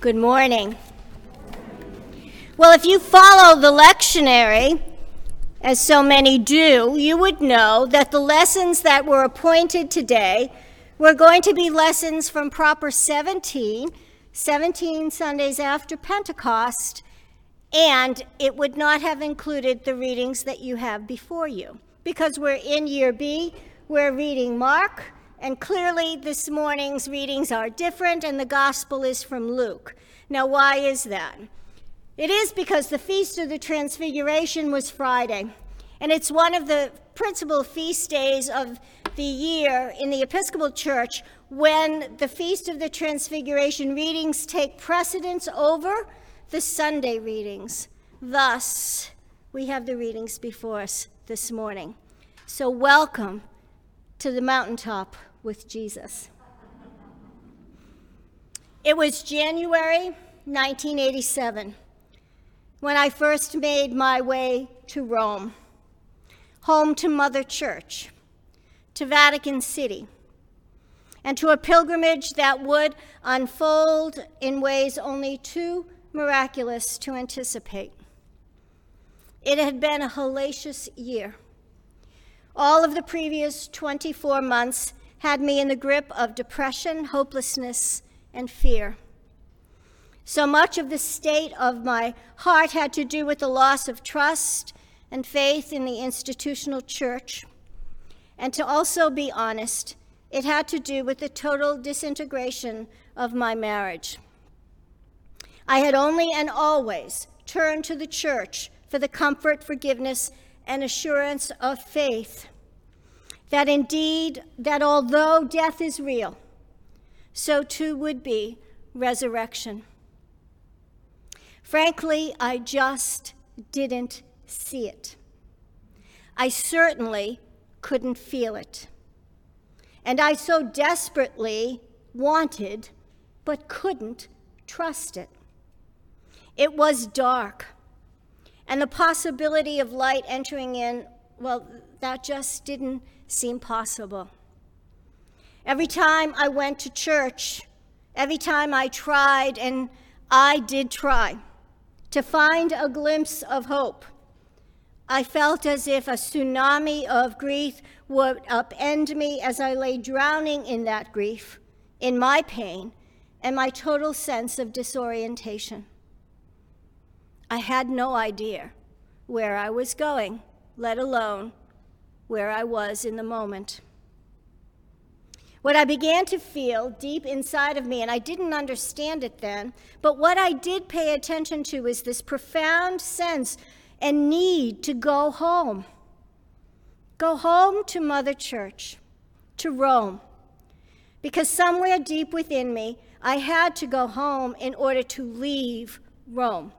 Good morning. Well, if you follow the lectionary, as so many do, you would know that the lessons that were appointed today were going to be lessons from Proper 17, 17 Sundays after Pentecost, and it would not have included the readings that you have before you. Because we're in Year B, we're reading Mark, and clearly this morning's readings are different, and the Gospel is from Luke. Now, why is that? It is because the Feast of the Transfiguration was Friday, and it's one of the principal feast days of the year in the Episcopal Church when the Feast of the Transfiguration readings take precedence over the Sunday readings. Thus, we have the readings before us this morning. So, welcome to the mountaintop with Jesus. It was January 1987 when I first made my way to Rome, home to Mother Church, to Vatican City, and to a pilgrimage that would unfold in ways only too miraculous to anticipate. It had been a hellacious year. All of the previous 24 months had me in the grip of depression, hopelessness, and fear. So much of the state of my heart had to do with the loss of trust and faith in the institutional church. And to also be honest, it had to do with the total disintegration of my marriage. I had only and always turned to the church for the comfort, forgiveness, and assurance of faith that indeed, that although death is real, so too would be resurrection. Frankly, I just didn't see it. I certainly couldn't feel it. And I so desperately wanted, but couldn't trust it. It was dark, and the possibility of light entering in, well, that just didn't seem possible. Every time I went to church, every time I tried, and I did try, to find a glimpse of hope. I felt as if a tsunami of grief would upend me as I lay drowning in that grief, in my pain, and my total sense of disorientation. I had no idea where I was going, let alone where I was in the moment. What I began to feel deep inside of me, and I didn't understand it then, but what I did pay attention to is this profound sense and need to go home. Go home to Mother Church, to Rome. Because somewhere deep within me, I had to go home in order to leave Rome.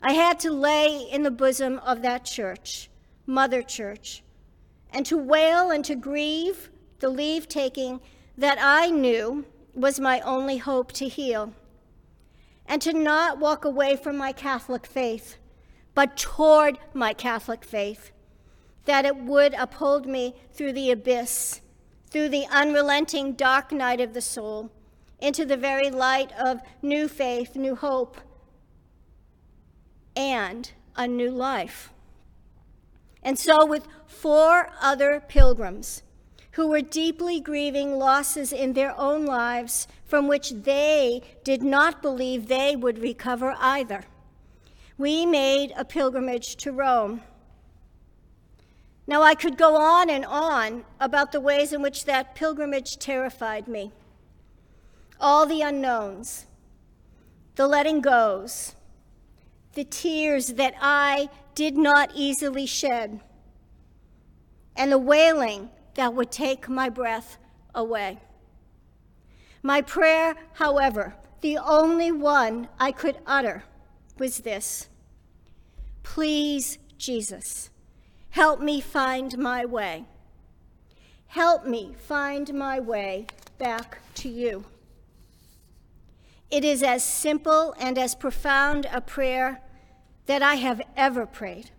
I had to lay in the bosom of that church, Mother Church, and to wail and to grieve the leave taking that I knew was my only hope to heal, and to not walk away from my Catholic faith, but toward my Catholic faith, that it would uphold me through the abyss, through the unrelenting dark night of the soul, into the very light of new faith, new hope, and a new life. And so, with four other pilgrims, who were deeply grieving losses in their own lives from which they did not believe they would recover either. We made a pilgrimage to Rome. Now, I could go on and on about the ways in which that pilgrimage terrified me. All the unknowns, the letting goes, the tears that I did not easily shed, and the wailing that would take my breath away. My prayer, however, the only one I could utter, was this Please, Jesus, help me find my way. Help me find my way back to you. It is as simple and as profound a prayer that I have ever prayed.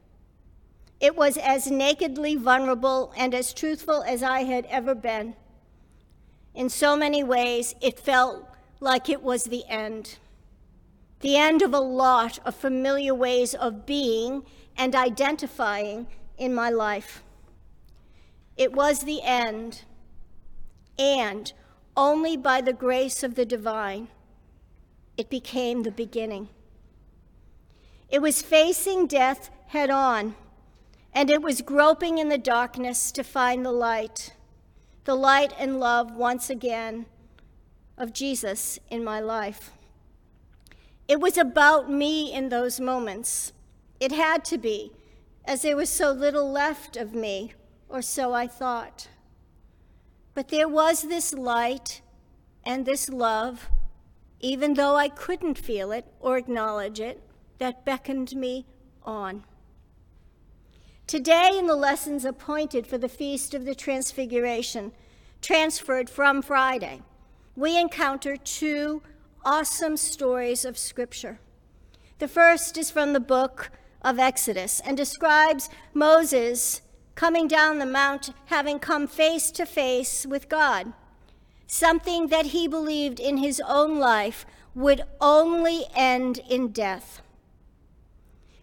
It was as nakedly vulnerable and as truthful as I had ever been. In so many ways, it felt like it was the end. The end of a lot of familiar ways of being and identifying in my life. It was the end, and only by the grace of the divine, it became the beginning. It was facing death head on, and it was groping in the darkness to find the light, the light and love once again of Jesus in my life. It was about me in those moments. It had to be, as there was so little left of me, or so I thought. But there was this light and this love, even though I couldn't feel it or acknowledge it, that beckoned me on. Today, in the lessons appointed for the Feast of the Transfiguration, transferred from Friday, we encounter two awesome stories of Scripture. The first is from the book of Exodus and describes Moses coming down the mount, having come face to face with God, something that he believed in his own life would only end in death.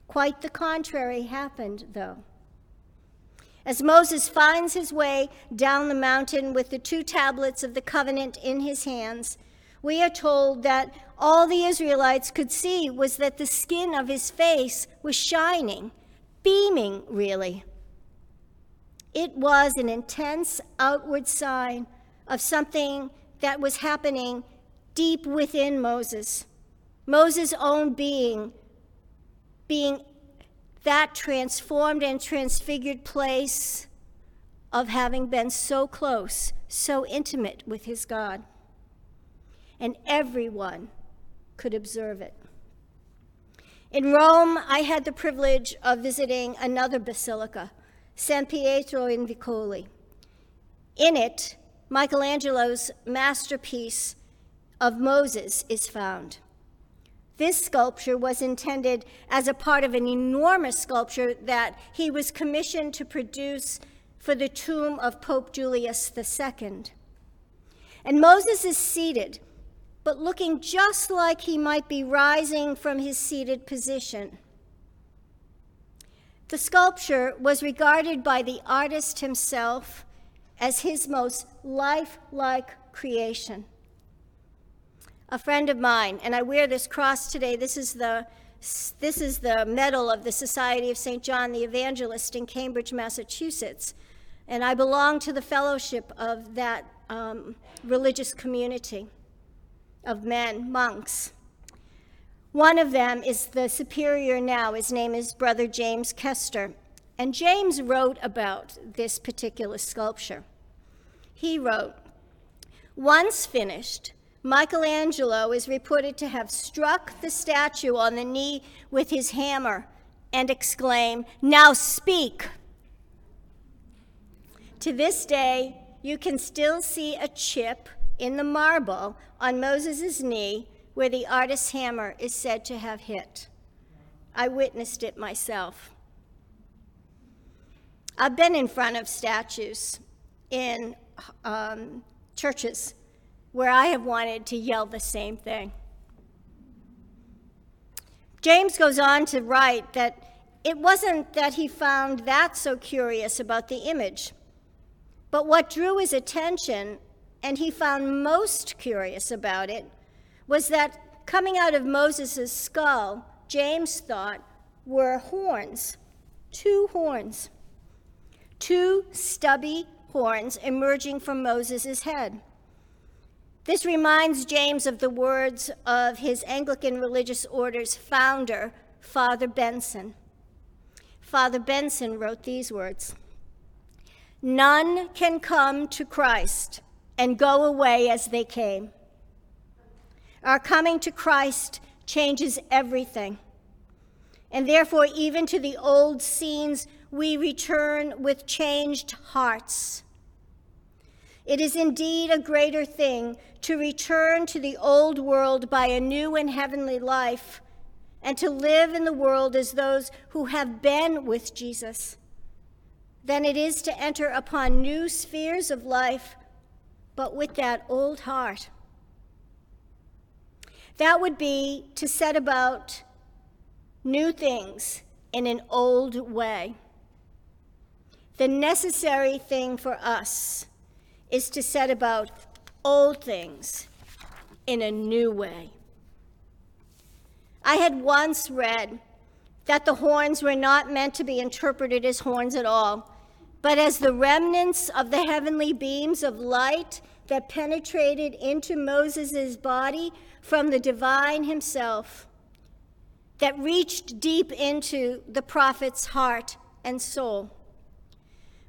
Quite the contrary happened, though. As Moses finds his way down the mountain with the two tablets of the covenant in his hands, we are told that all the Israelites could see was that the skin of his face was shining, beaming, really. It was an intense outward sign of something that was happening deep within Moses. Moses' own being, being that transformed and transfigured place of having been so close, so intimate with his God. And everyone could observe it. In Rome, I had the privilege of visiting another basilica, San Pietro in Vincoli. In it, Michelangelo's masterpiece of Moses is found. This sculpture was intended as a part of an enormous sculpture that he was commissioned to produce for the tomb of Pope Julius II. And Moses is seated, but looking just like he might be rising from his seated position. The sculpture was regarded by the artist himself as his most lifelike creation a friend of mine, and I wear this cross today. This is the this is the medal of the Society of St. John the Evangelist in Cambridge, Massachusetts. And I belong to the fellowship of that um, religious community of men, monks. One of them is the superior now. His name is Brother James Koester. And James wrote about this particular sculpture. He wrote, Once finished, Michelangelo is reported to have struck the statue on the knee with his hammer and exclaim, Now speak! To this day, you can still see a chip in the marble on Moses' knee where the artist's hammer is said to have hit. I witnessed it myself. I've been in front of statues in um, churches where I have wanted to yell the same thing. James goes on to write that it wasn't that he found that so curious about the image, but what drew his attention and he found most curious about it was that coming out of Moses' skull, James thought, were horns, two horns, two stubby horns emerging from Moses' head. This reminds James of the words of his Anglican Religious Order's founder, Father Benson. Father Benson wrote these words None can come to Christ and go away as they came. Our coming to Christ changes everything. And therefore, even to the old scenes, we return with changed hearts it is indeed a greater thing to return to the old world by a new and heavenly life and to live in the world as those who have been with Jesus than it is to enter upon new spheres of life, but with that old heart. That would be to set about new things in an old way. The necessary thing for us is to set about old things in a new way. I had once read that the horns were not meant to be interpreted as horns at all, but as the remnants of the heavenly beams of light that penetrated into Moses' body from the divine himself, that reached deep into the prophet's heart and soul.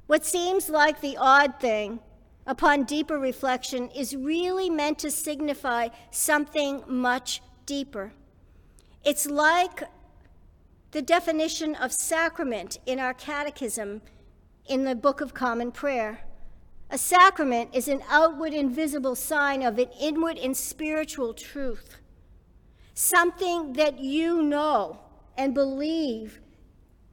What seems like the odd thing, upon deeper reflection, is really meant to signify something much deeper. It's like the definition of sacrament in our catechism in the Book of Common Prayer. A sacrament is an outward and visible sign of an inward and spiritual truth, something that you know and believe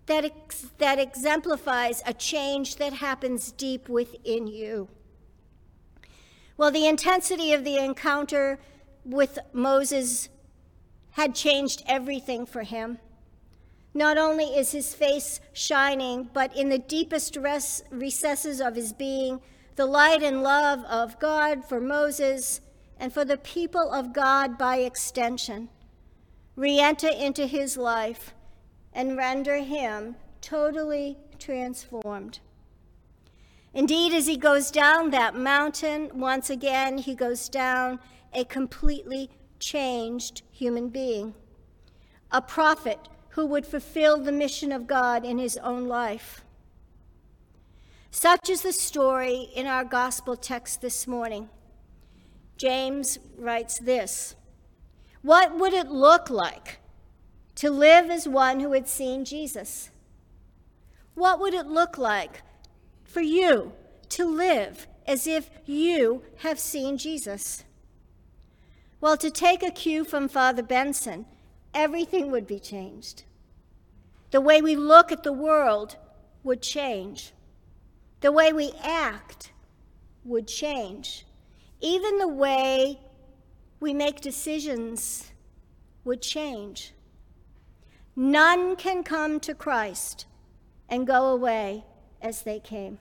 that, ex- that exemplifies a change that happens deep within you. Well, the intensity of the encounter with Moses had changed everything for him. Not only is his face shining, but in the deepest res- recesses of his being, the light and love of God for Moses and for the people of God by extension re enter into his life and render him totally transformed. Indeed, as he goes down that mountain, once again, he goes down a completely changed human being, a prophet who would fulfill the mission of God in his own life. Such is the story in our gospel text this morning. James writes this What would it look like to live as one who had seen Jesus? What would it look like for you to live as if you have seen Jesus? Well, to take a cue from Father Benson, everything would be changed. The way we look at the world would change. The way we act would change. Even the way we make decisions would change. None can come to Christ and go away as they came.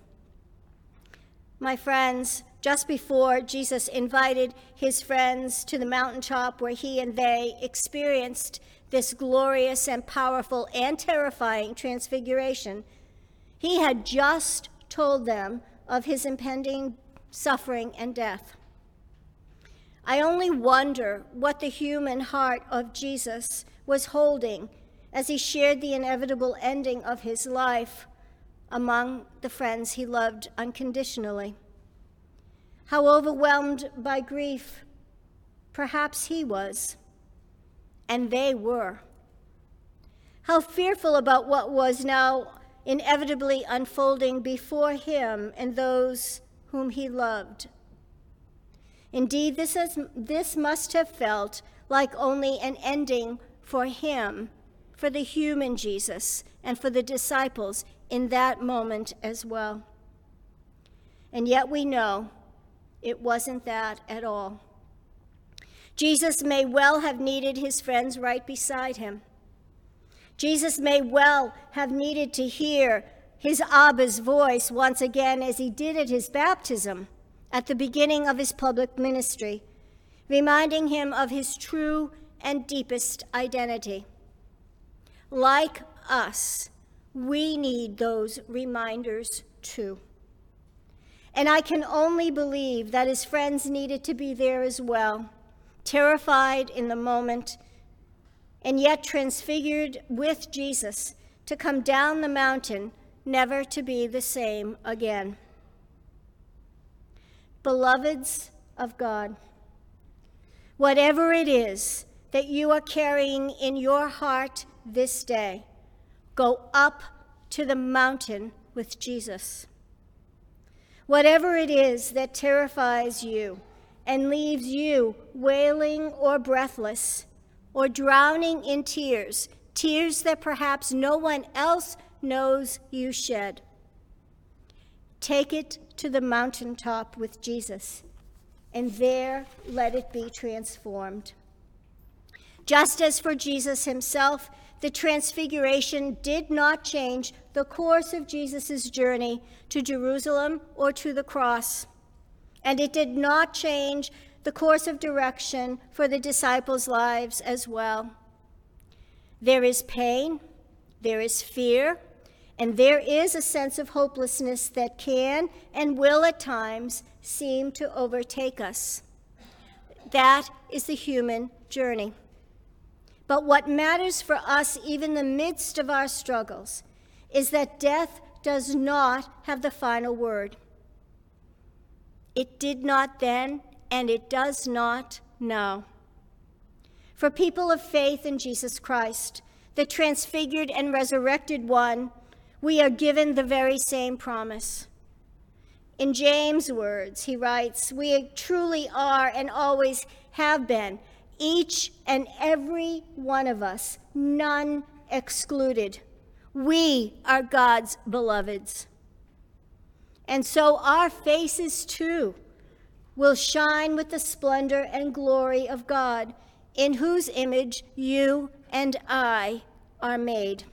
My friends, just before Jesus invited his friends to the mountaintop where he and they experienced this glorious and powerful and terrifying transfiguration, he had just told them of his impending suffering and death. I only wonder what the human heart of Jesus was holding as he shared the inevitable ending of his life among the friends he loved unconditionally. How overwhelmed by grief perhaps he was and they were. How fearful about what was now inevitably unfolding before him and those whom he loved. Indeed, this, is, this must have felt like only an ending for him, for the human Jesus, and for the disciples in that moment as well. And yet we know it wasn't that at all. Jesus may well have needed his friends right beside him. Jesus may well have needed to hear his Abba's voice once again as he did at his baptism at the beginning of his public ministry, reminding him of his true and deepest identity. Like us, we need those reminders too. And I can only believe that his friends needed to be there as well terrified in the moment, and yet transfigured with Jesus to come down the mountain, never to be the same again. Beloveds of God, whatever it is that you are carrying in your heart this day, go up to the mountain with Jesus. Whatever it is that terrifies you, and leaves you wailing or breathless or drowning in tears, tears that perhaps no one else knows you shed. Take it to the mountaintop with Jesus, and there let it be transformed. Just as for Jesus himself, the transfiguration did not change the course of Jesus' journey to Jerusalem or to the cross. And it did not change the course of direction for the disciples' lives as well. There is pain, there is fear, and there is a sense of hopelessness that can and will at times seem to overtake us. That is the human journey. But what matters for us, even in the midst of our struggles, is that death does not have the final word. It did not then, and it does not now. For people of faith in Jesus Christ, the transfigured and resurrected one, we are given the very same promise. In James' words, he writes, We truly are and always have been each and every one of us, none excluded. We are God's beloveds. And so our faces too will shine with the splendor and glory of God, in whose image you and I are made.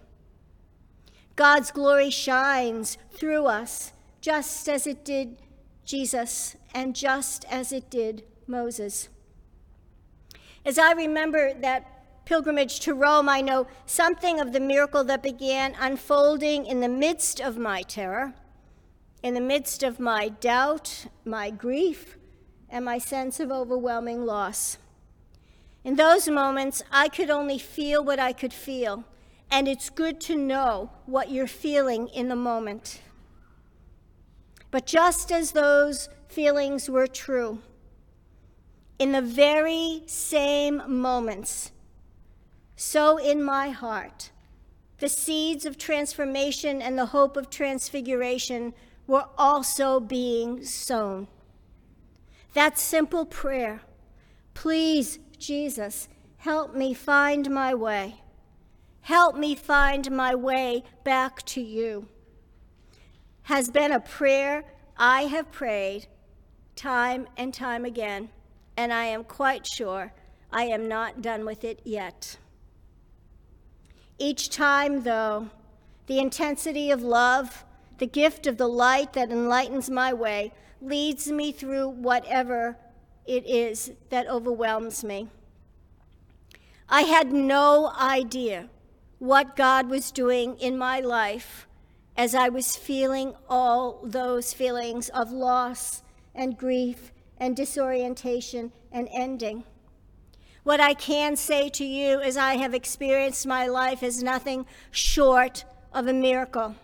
God's glory shines through us, just as it did Jesus and just as it did Moses. As I remember that pilgrimage to Rome, I know something of the miracle that began unfolding in the midst of my terror, in the midst of my doubt, my grief, and my sense of overwhelming loss. In those moments, I could only feel what I could feel, and it's good to know what you're feeling in the moment. But just as those feelings were true, in the very same moments. So in my heart, the seeds of transformation and the hope of transfiguration were also being sown. That simple prayer, please, Jesus, help me find my way. Help me find my way back to you, has been a prayer I have prayed time and time again and I am quite sure I am not done with it yet. Each time, though, the intensity of love, the gift of the light that enlightens my way, leads me through whatever it is that overwhelms me. I had no idea what God was doing in my life as I was feeling all those feelings of loss and grief and disorientation and ending. What I can say to you is I have experienced my life as nothing short of a miracle,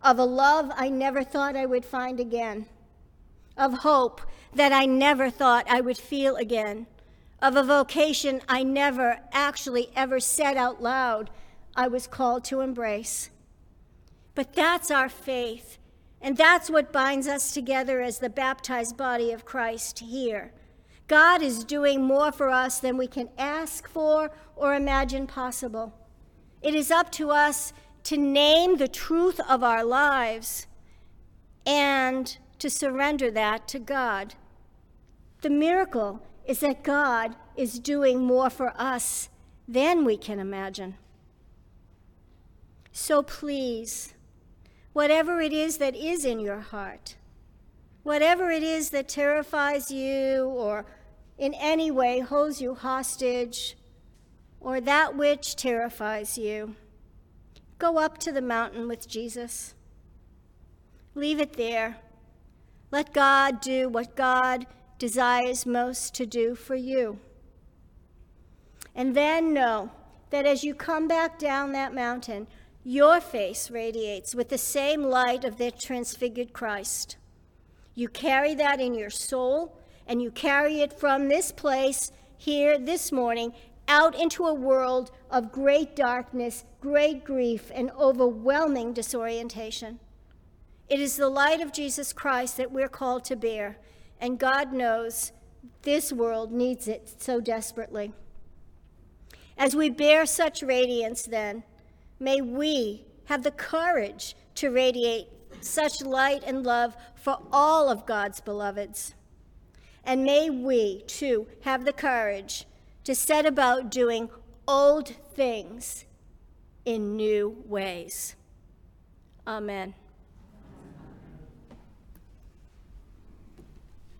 of a love I never thought I would find again, of hope that I never thought I would feel again, of a vocation I never actually ever said out loud I was called to embrace. But that's our faith and that's what binds us together as the baptized body of Christ here. God is doing more for us than we can ask for or imagine possible. It is up to us to name the truth of our lives and to surrender that to God. The miracle is that God is doing more for us than we can imagine. So please, whatever it is that is in your heart, whatever it is that terrifies you or in any way holds you hostage, or that which terrifies you, go up to the mountain with Jesus. Leave it there. Let God do what God desires most to do for you. And then know that as you come back down that mountain, your face radiates with the same light of the transfigured Christ. You carry that in your soul, and you carry it from this place here this morning out into a world of great darkness, great grief, and overwhelming disorientation. It is the light of Jesus Christ that we're called to bear, and God knows this world needs it so desperately. As we bear such radiance, then, May we have the courage to radiate such light and love for all of God's beloveds. And may we, too, have the courage to set about doing old things in new ways. Amen.